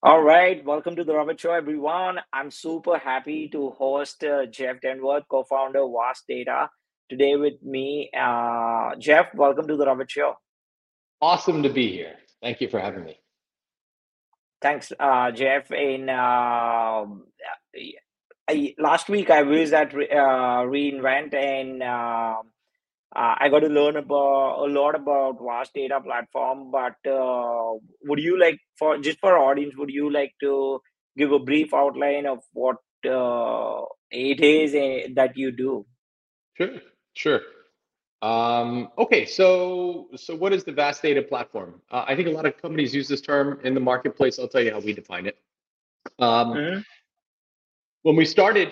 All right, welcome to the Robert Show, everyone. I'm super happy to host uh, Jeff Denworth, co-founder Vast Data, today with me. Uh, Jeff, welcome to the Robert Show. Awesome to be here. Thank you for having me. Thanks, uh, Jeff. In uh, I, last week, I was at uh, reInvent and um, uh, I got to learn about a lot about vast data platform. But uh, would you like for just for audience, would you like to give a brief outline of what uh, it is uh, that you do? Sure, sure. Um, okay, so so what is the vast data platform? Uh, I think a lot of companies use this term in the marketplace. I'll tell you how we define it. Um, mm-hmm. When we started,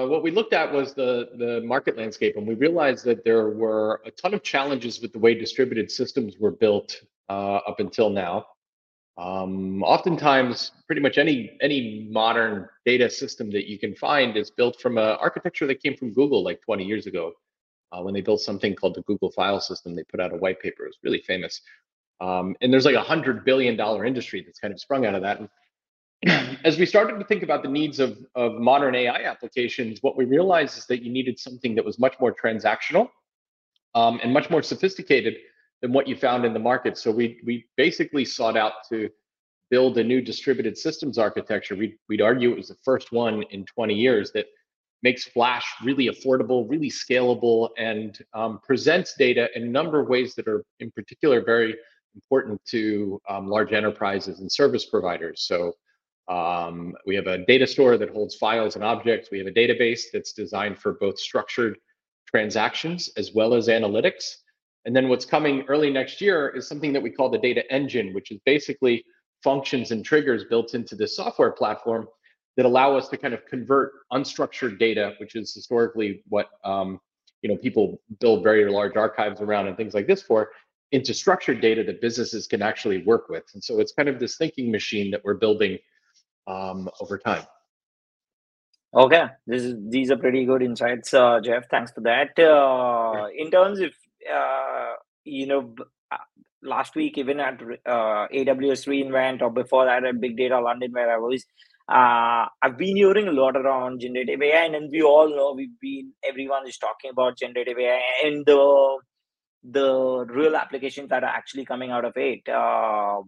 uh, what we looked at was the, the market landscape, and we realized that there were a ton of challenges with the way distributed systems were built uh, up until now. Um, oftentimes, pretty much any any modern data system that you can find is built from an architecture that came from Google like 20 years ago, uh, when they built something called the Google File System. They put out a white paper; it was really famous. Um, and there's like a hundred billion dollar industry that's kind of sprung out of that. And as we started to think about the needs of, of modern AI applications, what we realized is that you needed something that was much more transactional um, and much more sophisticated than what you found in the market. So we we basically sought out to build a new distributed systems architecture. We'd, we'd argue it was the first one in 20 years that makes Flash really affordable, really scalable, and um, presents data in a number of ways that are, in particular, very important to um, large enterprises and service providers. So um, we have a data store that holds files and objects. We have a database that's designed for both structured transactions as well as analytics. And then what's coming early next year is something that we call the data engine, which is basically functions and triggers built into the software platform that allow us to kind of convert unstructured data, which is historically what um, you know people build very large archives around and things like this for, into structured data that businesses can actually work with. And so it's kind of this thinking machine that we're building um, over time. Okay, this is these are pretty good insights, uh, Jeff. Thanks for that. Uh, in terms of uh, you know, uh, last week even at uh, AWS reInvent or before that at Big Data London, where I was, uh, I've been hearing a lot around generative AI, and we all know we've been everyone is talking about generative AI and the the real applications that are actually coming out of it. Uh,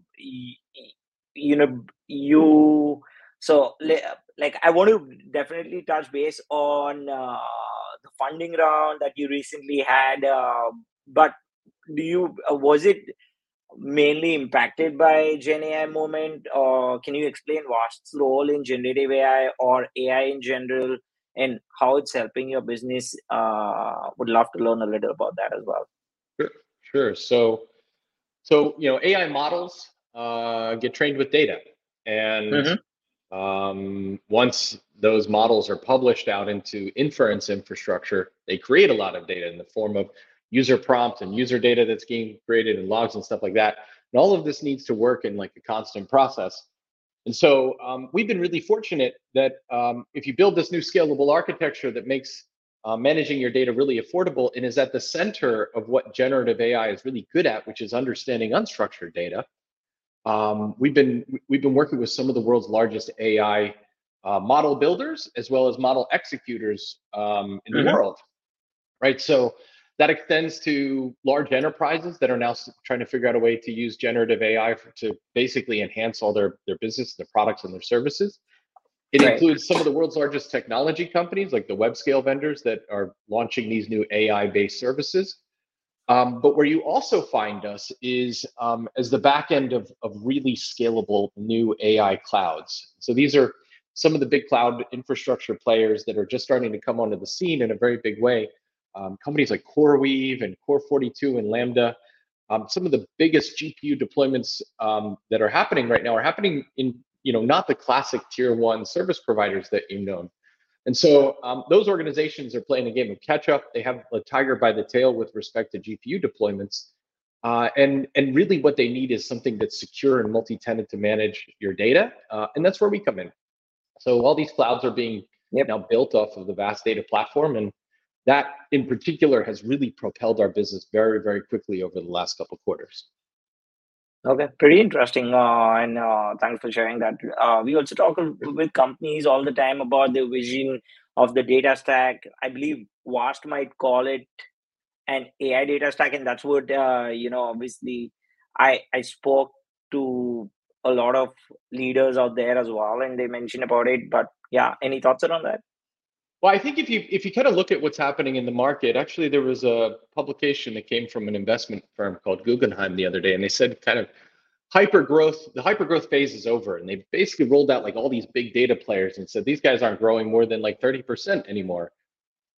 you know, you so like I want to definitely touch base on uh, the funding round that you recently had, uh, but do you uh, was it mainly impacted by Gen AI moment, or can you explain what's role in generative AI or AI in general, and how it's helping your business? Uh, would love to learn a little about that as well. Sure, sure. So, so you know, AI models uh, get trained with data, and mm-hmm um, once those models are published out into inference infrastructure, they create a lot of data in the form of user prompt and user data that's being created and logs and stuff like that. And all of this needs to work in like a constant process. And so um, we've been really fortunate that um, if you build this new scalable architecture that makes uh, managing your data really affordable and is at the center of what generative AI is really good at, which is understanding unstructured data, um, we've been we've been working with some of the world's largest AI uh, model builders as well as model executors um, in mm-hmm. the world, right? So that extends to large enterprises that are now trying to figure out a way to use generative AI for, to basically enhance all their their business, their products, and their services. It right. includes some of the world's largest technology companies, like the web scale vendors that are launching these new AI based services. Um, but where you also find us is um, as the back end of, of really scalable new AI clouds. So these are some of the big cloud infrastructure players that are just starting to come onto the scene in a very big way. Um, companies like CoreWeave and Core42 and Lambda. Um, some of the biggest GPU deployments um, that are happening right now are happening in, you know, not the classic tier one service providers that you know. And so um, those organizations are playing a game of catch up. They have a tiger by the tail with respect to GPU deployments. Uh, and, and really what they need is something that's secure and multi-tenant to manage your data. Uh, and that's where we come in. So all these clouds are being yep. now built off of the vast data platform. And that in particular has really propelled our business very, very quickly over the last couple quarters. Okay, pretty interesting. Uh, and uh, thanks for sharing that. Uh, we also talk with companies all the time about the vision of the data stack. I believe Vast might call it an AI data stack, and that's what uh, you know. Obviously, I I spoke to a lot of leaders out there as well, and they mentioned about it. But yeah, any thoughts around that? Well, I think if you if you kind of look at what's happening in the market, actually there was a publication that came from an investment firm called Guggenheim the other day, and they said kind of hyper growth, the hyper growth phase is over, and they basically rolled out like all these big data players and said these guys aren't growing more than like 30% anymore.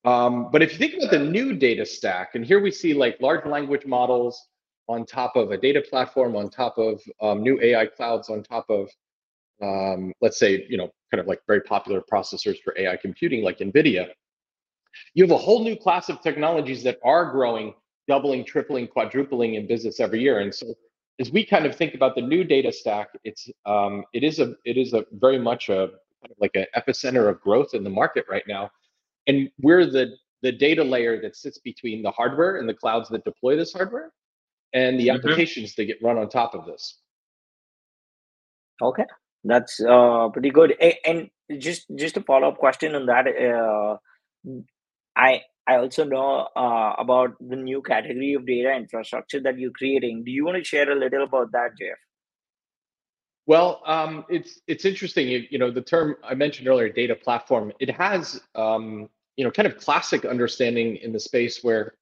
Um, but if you think about the new data stack, and here we see like large language models on top of a data platform, on top of um, new AI clouds, on top of um, let's say, you know, kind of like very popular processors for AI computing like NVIDIA, you have a whole new class of technologies that are growing, doubling, tripling, quadrupling in business every year. And so as we kind of think about the new data stack, it's um, it is a it is a very much a kind of like an epicenter of growth in the market right now. And we're the the data layer that sits between the hardware and the clouds that deploy this hardware and the mm-hmm. applications that get run on top of this. Okay, that's uh, pretty good. And just just a follow up question on that. Uh, I I also know uh, about the new category of data infrastructure that you're creating. Do you want to share a little about that, Jeff? Well, um, it's it's interesting. You, you, know, the term I mentioned earlier, data platform. It has um, you know kind of classic understanding in the space where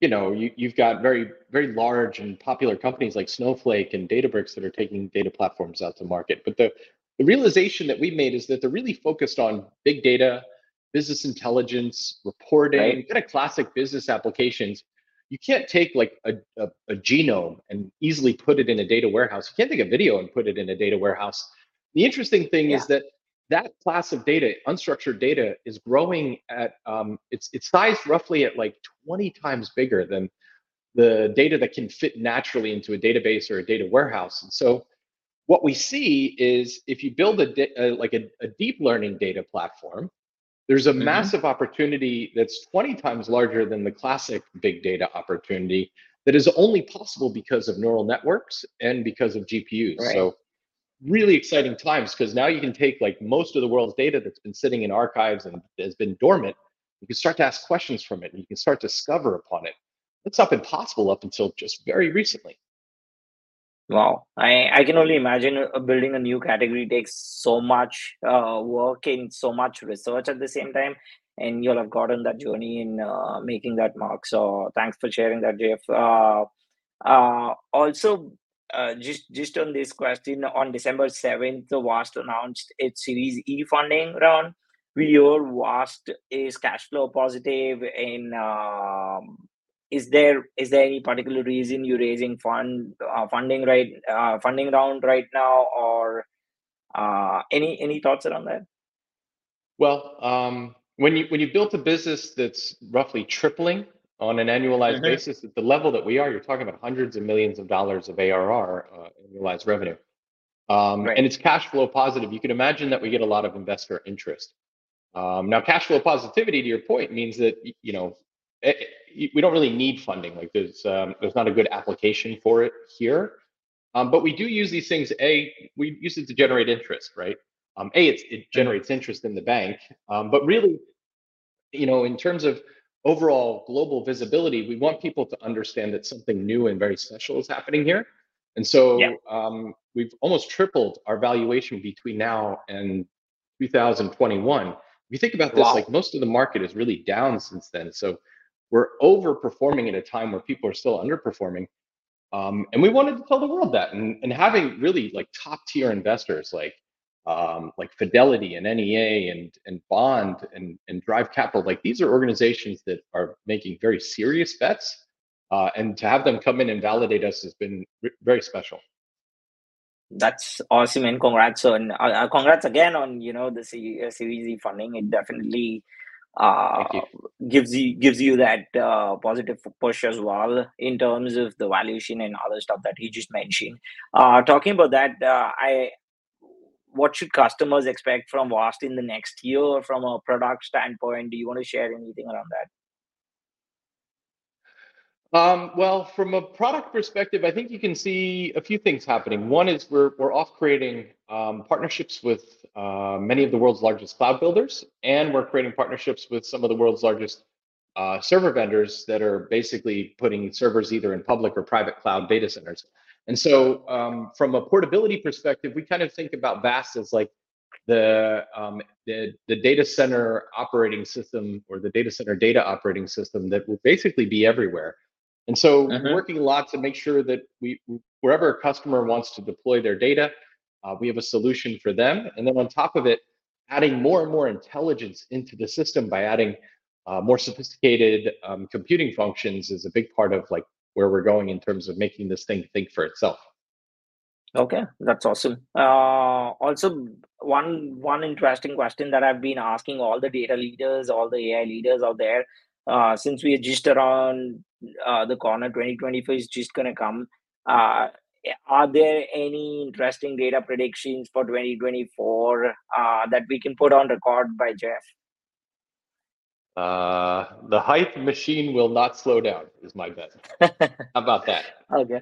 you know, you, you've got very, very large and popular companies like Snowflake and Databricks that are taking data platforms out to market. But the, the realization that we made is that they're really focused on big data, business intelligence, reporting, right. kind of classic business applications. You can't take like a, a, a genome and easily put it in a data warehouse. You can't take a video and put it in a data warehouse. The interesting thing yeah. is that that class of data, unstructured data, is growing at um, it's it's sized roughly at like 20 times bigger than the data that can fit naturally into a database or a data warehouse. And so, what we see is if you build a, a like a, a, deep learning data platform, there's a mm-hmm. massive opportunity that's 20 times larger than the classic big data opportunity that is only possible because of neural networks and because of GPUs. Right. So really exciting times because now you can take like most of the world's data that's been sitting in archives and has been dormant you can start to ask questions from it and you can start to discover upon it. That's not been possible up until just very recently. Wow. I i can only imagine uh, building a new category takes so much uh, work and so much research at the same time and you'll have gotten that journey in uh, making that mark. So thanks for sharing that jeff. Uh, uh, also uh, just just on this question, on December seventh, Vast announced its Series E funding round. We hear Vast is cash flow positive, and um, is there is there any particular reason you're raising fund uh, funding right uh, funding round right now, or uh, any any thoughts around that? Well, um, when you when you built a business that's roughly tripling on an annualized mm-hmm. basis at the level that we are you're talking about hundreds of millions of dollars of arr uh, annualized revenue. Um, right. and it's cash flow positive. You can imagine that we get a lot of investor interest. Um, now cash flow positivity to your point means that you know it, it, we don't really need funding. Like there's um, there's not a good application for it here. Um, but we do use these things a we use it to generate interest right? Um, a it mm-hmm. generates interest in the bank. Um, but really you know in terms of overall global visibility, we want people to understand that something new and very special is happening here. And so yeah. um, we've almost tripled our valuation between now and 2021. If you think about this, wow. like most of the market is really down since then. So we're overperforming at a time where people are still underperforming. Um, and we wanted to tell the world that and, and having really like top tier investors like um, like Fidelity and NEA and and Bond and and Drive Capital, like these are organizations that are making very serious bets, uh, and to have them come in and validate us has been very special. That's awesome, and congrats on uh, uh, congrats again on you know the C- uh, Series E funding. It definitely uh, gives you gives you that uh, positive push as well in terms of the valuation and other stuff that he just mentioned. Uh, talking about that, uh, I what should customers expect from Vast in the next year from a product standpoint? Do you want to share anything around that? Um, well, from a product perspective, I think you can see a few things happening. One is we're we're off creating um, partnerships with uh, many of the world's largest cloud builders, and we're creating partnerships with some of the world's largest uh, server vendors that are basically putting servers either in public or private cloud data centers. And so, um, from a portability perspective, we kind of think about VAST as like the, um, the the data center operating system or the data center data operating system that will basically be everywhere. And so, uh-huh. working a lot to make sure that we wherever a customer wants to deploy their data, uh, we have a solution for them. And then on top of it, adding more and more intelligence into the system by adding uh, more sophisticated um, computing functions is a big part of like where we're going in terms of making this thing think for itself. Okay, that's awesome. Uh, also, one one interesting question that I've been asking all the data leaders, all the AI leaders out there, uh, since we are just around uh, the corner, 2024 is just gonna come. Uh, are there any interesting data predictions for 2024 uh, that we can put on record by Jeff? Uh, the hype machine will not slow down, is my bet. How about that? Okay.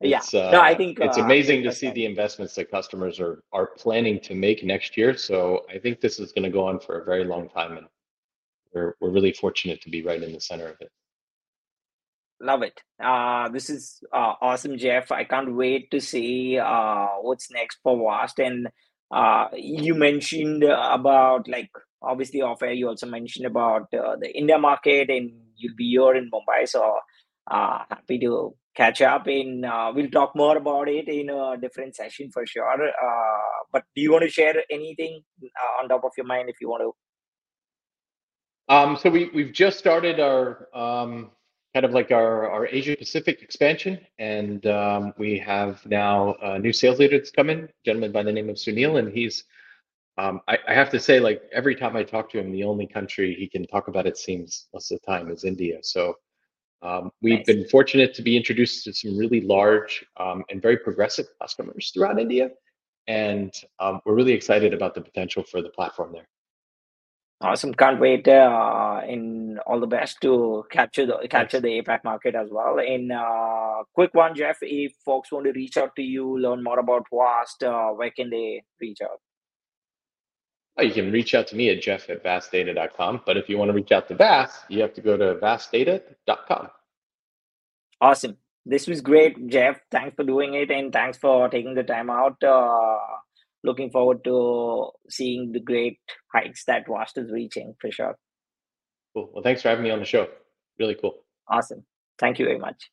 It's, yeah. Uh, no, I think it's uh, amazing to see the investments that customers are are planning to make next year. So I think this is going to go on for a very long time, and we're we're really fortunate to be right in the center of it. Love it. Uh, this is uh, awesome, Jeff. I can't wait to see uh, what's next for Vast. And uh, you mentioned about like obviously off air. You also mentioned about uh, the India market, and you'll be here in Mumbai. So uh, happy to catch up. And uh, we'll talk more about it in a different session for sure. Uh, but do you want to share anything uh, on top of your mind if you want to? Um, so we we've just started our um, kind of like our, our Asia Pacific expansion. And um, we have now a new sales leader that's come in, a gentleman by the name of Sunil. And he's, um, I, I, have to say, like every time I talk to him, the only country he can talk about, it seems most of the time, is India. So um, we've nice. been fortunate to be introduced to some really large um, and very progressive customers throughout India. And um, we're really excited about the potential for the platform there. Awesome! Can't wait. Uh, in all the best to capture the capture the APAC market as well. In uh, quick one, Jeff, if folks want to reach out to you, learn more about Vast, uh, where can they reach out? Oh, you can reach out to me at jeff at vastdata.com. But if you want to reach out to Vast, you have to go to vastdata.com. Awesome. This was great, Jeff. Thanks for doing it and thanks for taking the time out. Uh, looking forward to seeing the great heights that Vast is reaching for sure. Cool. Well, thanks for having me on the show. Really cool. Awesome. Thank you very much.